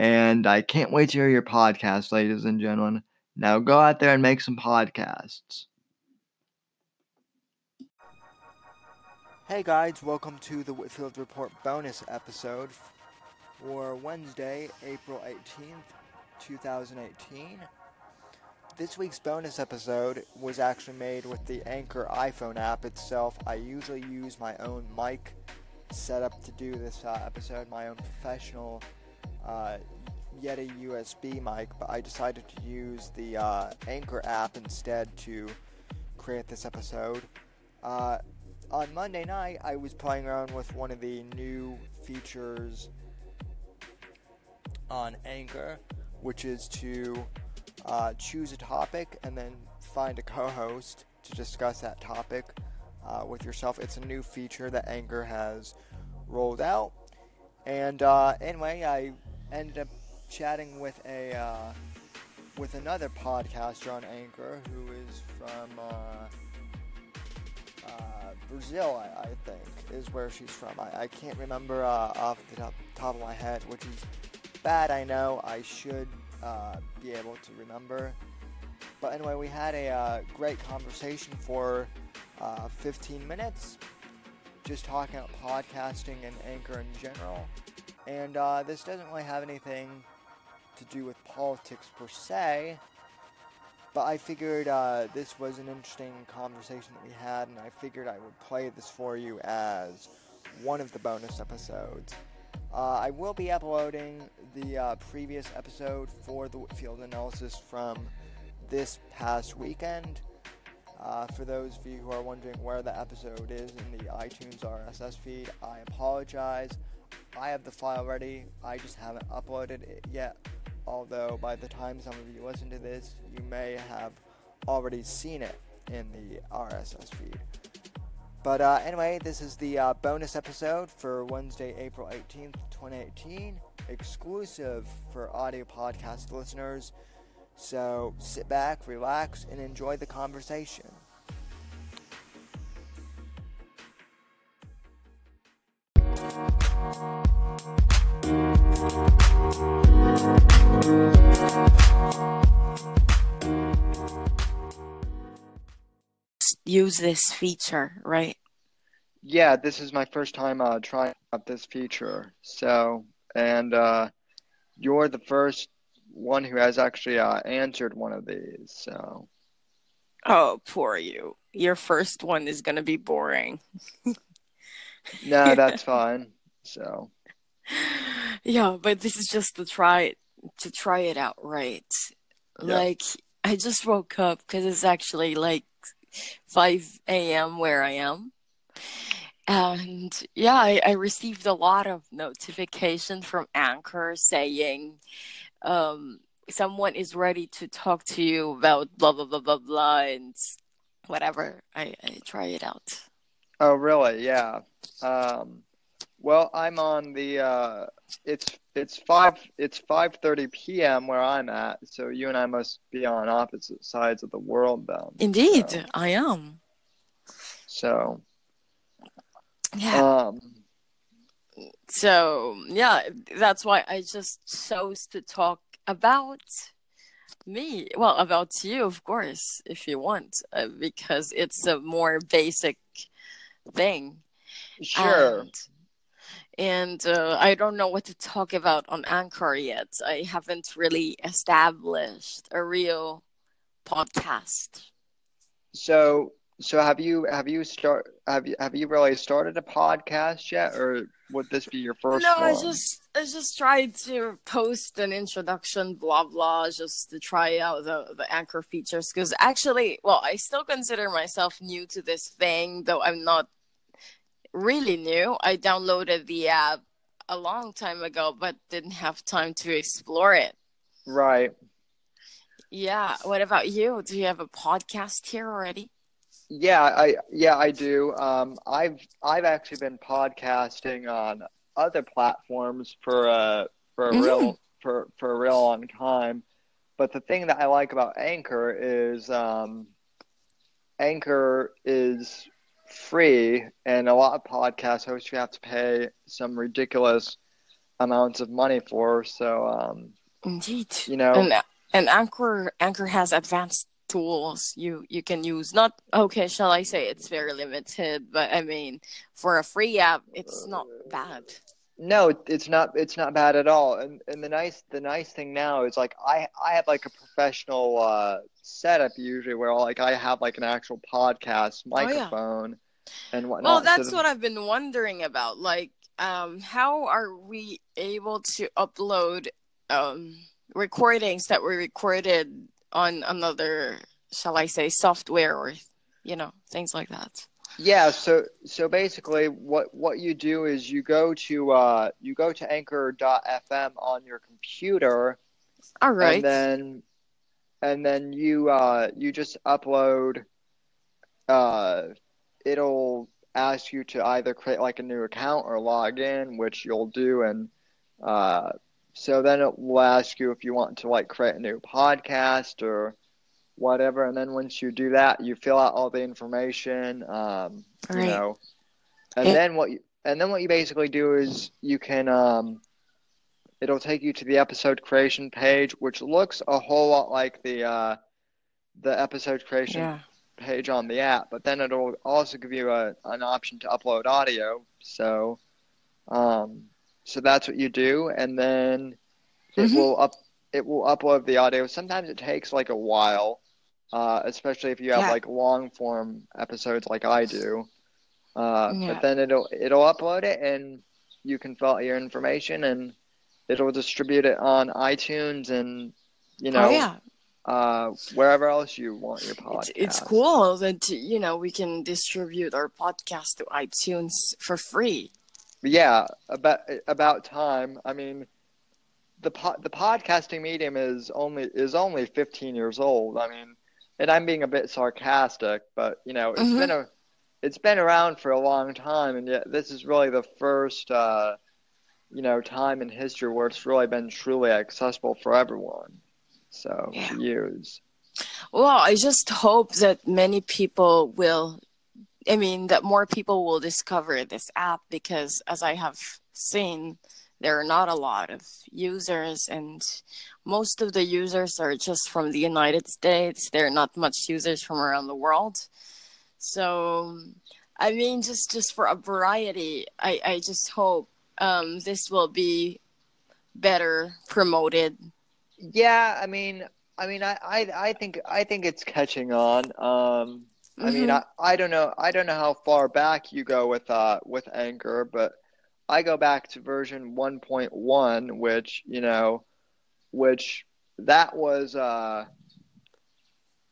and I can't wait to hear your podcast, ladies and gentlemen. Now go out there and make some podcasts. Hey guys, welcome to the Whitfield Report bonus episode for Wednesday, April 18th, 2018. This week's bonus episode was actually made with the Anchor iPhone app itself. I usually use my own mic setup to do this uh, episode, my own professional uh, Yeti USB mic, but I decided to use the uh, Anchor app instead to create this episode. Uh, on Monday night, I was playing around with one of the new features on Anchor, which is to uh, choose a topic and then find a co host to discuss that topic uh, with yourself. It's a new feature that Anchor has rolled out. And uh, anyway, I ended up chatting with a uh, with another podcaster on Anchor who is from uh, uh, Brazil, I, I, think, is where she's from. I, I can't remember uh, off the top, top, of my head, which is bad. I know I should uh, be able to remember. But anyway, we had a great conversation for 15 minutes, just talking about podcasting and Anchor in general. And uh, this doesn't really have anything to do with politics per se, but I figured uh, this was an interesting conversation that we had, and I figured I would play this for you as one of the bonus episodes. Uh, I will be uploading the uh, previous episode for the Whitfield analysis from this past weekend. Uh, for those of you who are wondering where the episode is in the iTunes RSS feed, I apologize. I have the file ready. I just haven't uploaded it yet. Although by the time some of you listen to this, you may have already seen it in the RSS feed. But uh, anyway, this is the uh, bonus episode for Wednesday, April 18th, 2018, exclusive for audio podcast listeners. So sit back, relax, and enjoy the conversation. use this feature, right? Yeah, this is my first time uh, trying out this feature. So, and uh, you're the first one who has actually uh, answered one of these. So. Oh, poor you. Your first one is going to be boring. no, that's fine. So. Yeah, but this is just to try to try it out, right? Yeah. Like I just woke up because it's actually like 5 a.m. where I am. And yeah, I, I received a lot of notifications from Anchor saying um, someone is ready to talk to you about blah, blah, blah, blah, blah, and whatever. I, I try it out. Oh, really? Yeah. Um, Well, I'm on the. Uh, it's it's five it's five thirty p.m. where I'm at. So you and I must be on opposite sides of the world, then. Indeed, so. I am. So. Yeah. Um. So yeah, that's why I just chose to talk about me. Well, about you, of course, if you want, uh, because it's a more basic thing. Sure. And, and uh, I don't know what to talk about on Anchor yet. I haven't really established a real podcast. So, so have you have you start have you have you really started a podcast yet, or would this be your first? No, one? I just I just tried to post an introduction, blah blah, just to try out the the Anchor features. Because actually, well, I still consider myself new to this thing, though I'm not really new. I downloaded the app a long time ago, but didn't have time to explore it. Right. Yeah. What about you? Do you have a podcast here already? Yeah, I yeah I do. Um, I've I've actually been podcasting on other platforms for uh for a Mm. real for for a real long time. But the thing that I like about Anchor is um, Anchor is free, and a lot of podcast hosts you have to pay some ridiculous amounts of money for. So um, Indeed. you know, And and Anchor Anchor has advanced tools you you can use. Not okay, shall I say it's very limited, but I mean for a free app, it's not bad. No, it's not. It's not bad at all. And and the nice the nice thing now is like I I have like a professional uh, setup usually where like I have like an actual podcast Oh, yeah. microphone and whatnot. Well, So that's the- what I've been wondering about. Like, um, how are we able to upload um, recordings that were recorded on another, shall I say, software or, you know, things like that? Yeah, so so basically what what you do is you go to uh you go to anchor.fm on your computer All right. and then and then you uh you just upload uh it'll ask you to either create like a new account or log in which you'll do and uh so then it will ask you if you want to like create a new podcast or whatever and then once you do that you fill out all the information um you Right. know and And- then what you and then what you basically do is you can um it'll take you to the episode creation page which looks a whole lot like the uh the episode creation yeah. page on the app but then it'll also give you a an option to upload audio so um so that's what you do and then it Mhm. will up it will upload the audio sometimes it takes like a while uh especially if you have Yeah. like long form episodes like I do uh Yeah. but then it'll it'll upload it and you can fill out your information and it'll distribute it on iTunes and you know oh, yeah. uh, wherever else you want your It's, podcast. it's cool that, you know, we can distribute our podcast to iTunes for free. Yeah, about about time. I mean, the po- the podcasting medium is only is only 15 years old. I mean, and I'm being a bit sarcastic, but you know, it's Mhm. been a it's been around for a long time, and yet this is really the first uh, you know time in history where it's really been truly accessible for everyone. So Yeah. to use. Well, I just hope that many people will, I mean, that more people will discover this app because, as I have seen, there are not a lot of users, and most of the users are just from the United States. There are not much users from around the world. So, I mean, just just for a variety, I I just hope um, this will be better promoted. Yeah, I mean, I mean, I, I, I think, I think it's catching on. Um, I mean, Mhm. I, I don't know, I don't know how far back you go with, uh, with Anchor, but I go back to version 1.1, which, you know, which that was, uh,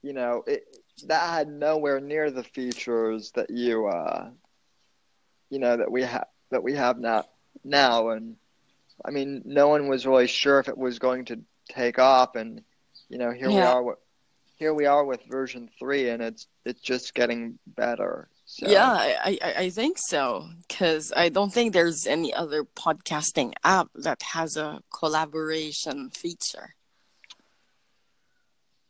you know, it that had nowhere near the features that you, uh, you know, that we have that we have now now, and I mean, no one was really sure if it was going to take off, and you know, here we are. Here we are with version three, and it's it's just getting better. So. Yeah, I, I, I think so because I don't think there's any other podcasting app that has a collaboration feature.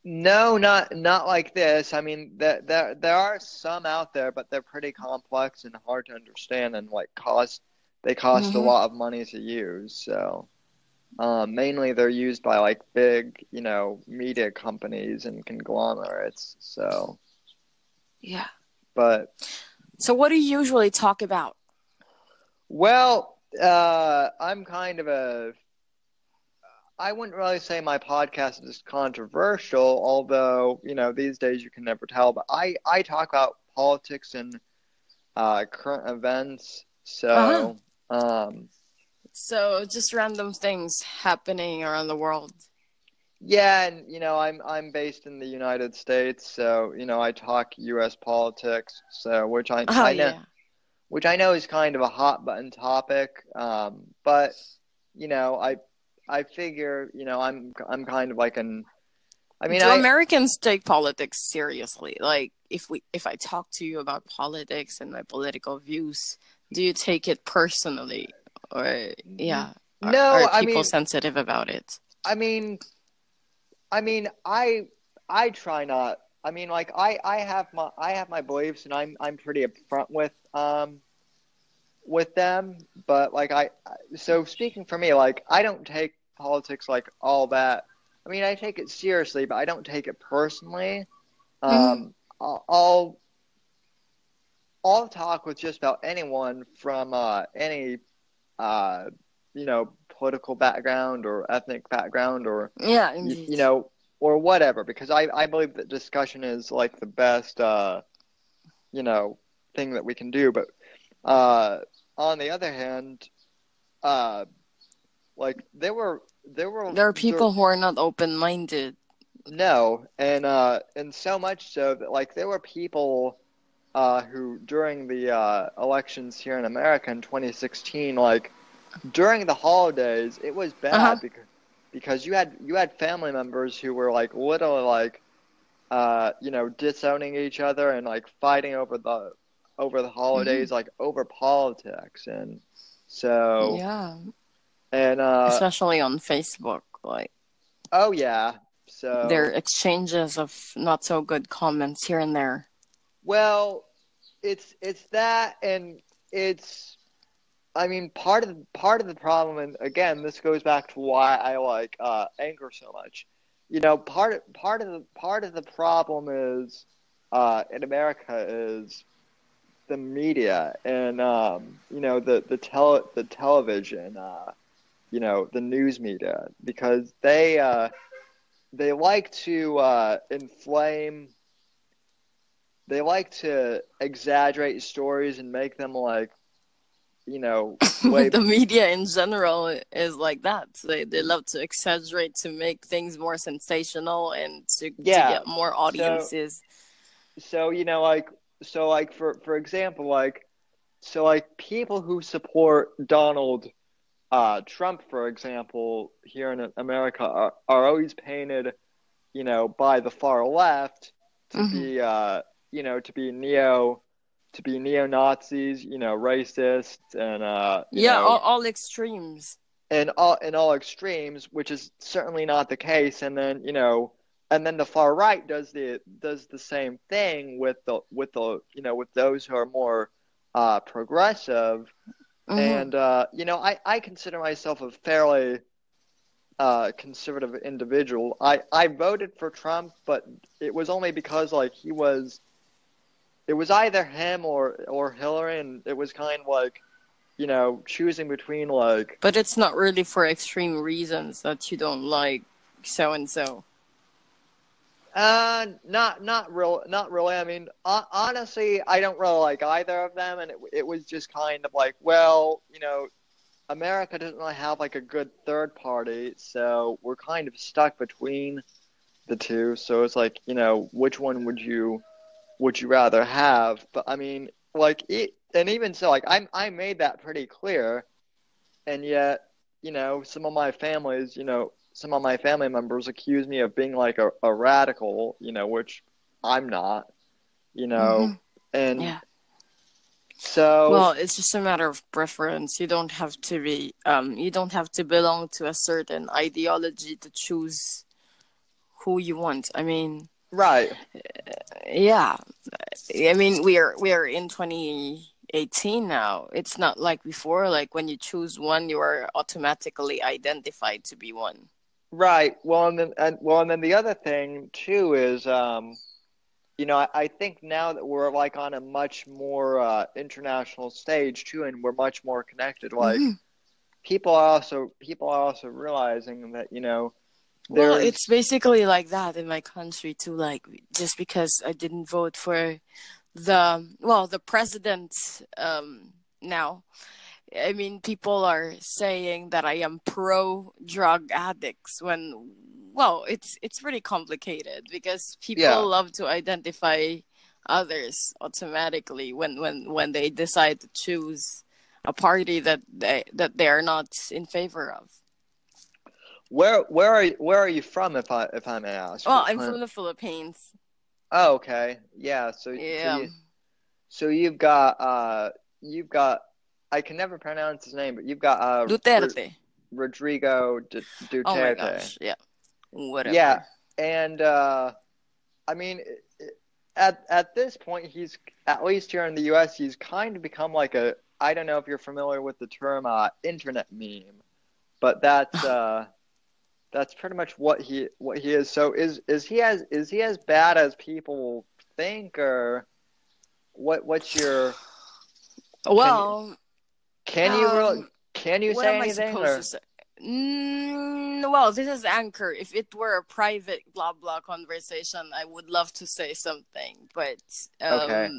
No, not not like this. I mean, there there there are some out there, but they're pretty complex and hard to understand, and like cost they cost mm-hmm. a lot of money to use. So, um, mainly they're used by like big, you know, media companies and conglomerates. So, yeah. But so, what do you usually talk about? Well, uh, I'm kind of a I wouldn't really say my podcast is controversial, although you know these days you can never tell. But I I talk about politics and uh, current events. So, uh-huh. um, so just random things happening around the world. Yeah, and you know I'm I'm based in the United States, so you know I talk U.S. politics. So which I oh, I know, yeah. which I know is kind of a hot button topic. Um, but you know I I figure, you know, I'm I'm kind of like an I mean, do I, Americans take politics seriously? Like, if we if I talk to you about politics and my political views, do you take it personally, or yeah? No, are, are people I mean, sensitive about it? I mean, I mean, I I try not. I mean, like I I have my I have my beliefs, and I'm I'm pretty upfront with um with them. But like I, so speaking for me, like I don't take politics like all that. I mean, I take it seriously, but I don't take it personally. Mm-hmm. Um, I'll, I'll, I'll talk with just about anyone from uh, any, uh, you know, political background or ethnic background or yeah, you, you, know, or whatever, because I I believe that discussion is like the best, uh, you know, thing that we can do. But uh, on the other hand, uh, like there were there were there are people there, who are not open minded. No, and uh, and so much so that like there were people uh, who during the uh, elections here in America in 2016, like during the holidays, it was bad uh-huh. because because you had you had family members who were like literally like uh, you know disowning each other and like fighting over the over the holidays, mm-hmm. like over politics, and so yeah, and uh, especially on Facebook, like oh yeah, so there are exchanges of not so good comments here and there. Well, it's it's that, and it's I mean part of part of the problem, and again, this goes back to why I like uh, Anchor so much. You know, part part of the part of the problem is uh, in America is the media and um, you know the the tele the television. Uh, you know the news media because they uh, they like to uh, inflame they like to exaggerate stories and make them like you know way... the media in general is like that they, they love to exaggerate to make things more sensational and to, yeah. to get more audiences so, so you know like so like for for example like so like people who support donald uh, Trump, for example, here in America, are, are always painted, you know, by the far left to mm-hmm. be, uh, you know, to be neo, to be neo Nazis, you know, racist and uh, yeah, know, all, all extremes. And all in all extremes, which is certainly not the case. And then you know, and then the far right does the does the same thing with the with the you know with those who are more uh, progressive Mm-hmm. And uh, you know, I, I consider myself a fairly uh, conservative individual. I, I voted for Trump, but it was only because like he was it was either him or or Hillary and it was kind of like you know, choosing between like But it's not really for extreme reasons that you don't like so and so. Uh, not not real, not really. I mean, honestly, I don't really like either of them, and it it was just kind of like, well, you know, America doesn't really have like a good third party, so we're kind of stuck between the two. So it's like, you know, which one would you would you rather have? But I mean, like it, and even so, like I I made that pretty clear, and yet, you know, some of my families, you know, some of my family members accuse me of being like a, a radical, you know, which I'm not, you know, mm-hmm. and yeah. So well, it's just a matter of preference. You don't have to be um you don't have to belong to a certain ideology to choose who you want. I mean, right. Yeah. I mean, we are we are in 2018 now. It's not like before like when you choose one you are automatically identified to be one. Right. Well, and then and well, and then the other thing too is um you know, I, I, think now that we're like on a much more uh, international stage too, and we're much more connected. Like mm-hmm. people are also people are also realizing that you know. Well, it's basically like that in my country too. Like just because I didn't vote for the well the president um, now. I mean, people are saying that I am pro drug addicts when well, it's it's pretty complicated because people yeah. love to identify others automatically when when when they decide to choose a party that they that they are not in favor of. Where where are you, where are you from if I if I may ask? Well, I'm from the Philippines. Oh, okay. Yeah, so yeah. So, you, so you've got uh you've got I can never pronounce his name, but you've got uh Duterte. Rodrigo D- Duterte. Oh my gosh, yeah whatever. Yeah, and uh, I mean, at at this point, he's at least here in the U.S. He's kind of become like a. I don't know if you're familiar with the term uh, internet meme, but that's uh, that's pretty much what he what he is. So is is he as is he as bad as people think, or what? What's your well? Can you, can you um, really, can you say anything? Or? Mm, well, this is Anchor. If it were a private blah blah conversation, I would love to say something, but um, okay.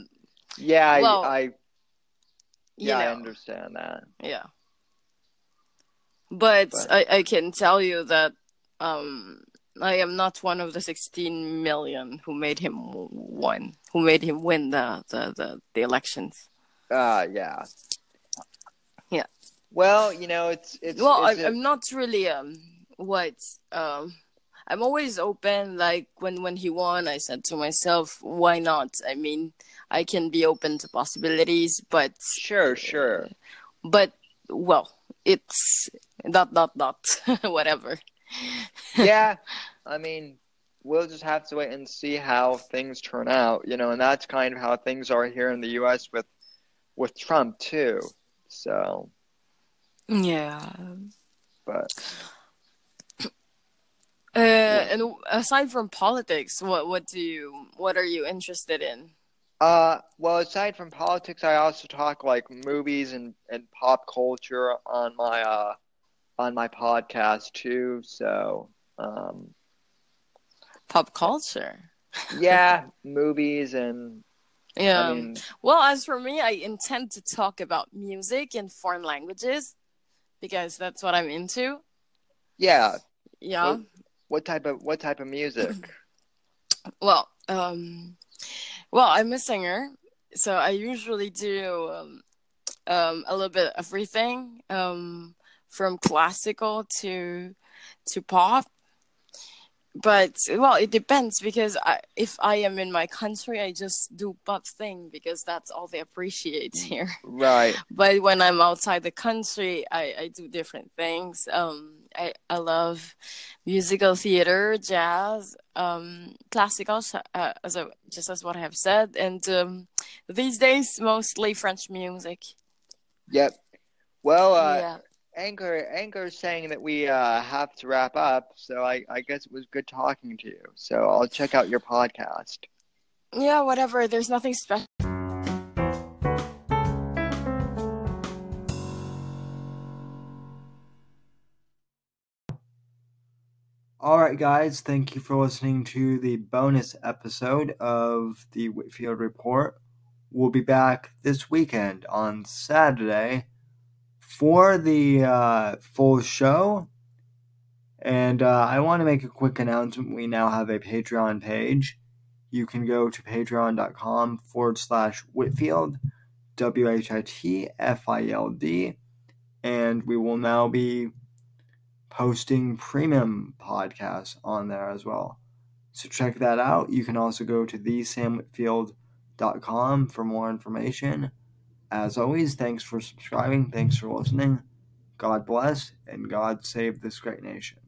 Yeah, well, I, I yeah, know, I understand that. Yeah, but, but, I, I can tell you that um, I am not one of the 16 million who made him win, who made him win the the the, the elections. Uh yeah. Yeah. Well, you know, it's it's. Well, it's I, am not really um what um. I'm always open. Like when when he won, I said to myself, "Why not?" I mean, I can be open to possibilities, but sure, sure. But well, it's dot dot dot whatever. Yeah, I mean, we'll just have to wait and see how things turn out, you know, and that's kind of how things are here in the U.S. with with Trump too. So yeah. But uh, and aside from politics, what what do you what are you interested in? Uh, well, aside from politics, I also talk like movies and, and pop culture on my uh on my podcast too. So, um, pop culture. yeah, movies and yeah. I mean, well, as for me, I intend to talk about music and foreign languages because that's what I'm into. Yeah. Yeah. What, what type of what type of music? well, um, well, I'm a singer, so I usually do um, um, a little bit of everything, um, from classical to to pop. But well it depends because I, if i am in my country i just do pop thing because that's all they appreciate mm, here. Right. But when i'm outside the country i, I do different things. Um, I, I love musical theater jazz um, classical uh, as just as what i have said. And um, these days mostly french music. Yep. Well uh, yeah Anchor Anchor saying that we uh, have to wrap up, so I, I guess it was good talking to you. So I'll check out your podcast. Yeah, whatever. There's nothing special. All right, guys, thank you for listening to the bonus episode of the Whitfield Report. We'll be back this weekend on Saturday for the uh, full show. And uh, I want to make a quick announcement. We now have a Patreon page. You can go to patreon.com forward slash Whitfield, W H I T F I L D, and we will now be posting premium podcasts on there as well. So check that out. You can also go to thesamwhitfield.com for more information. As always, thanks for subscribing. Thanks for listening. God bless and God save this great nation.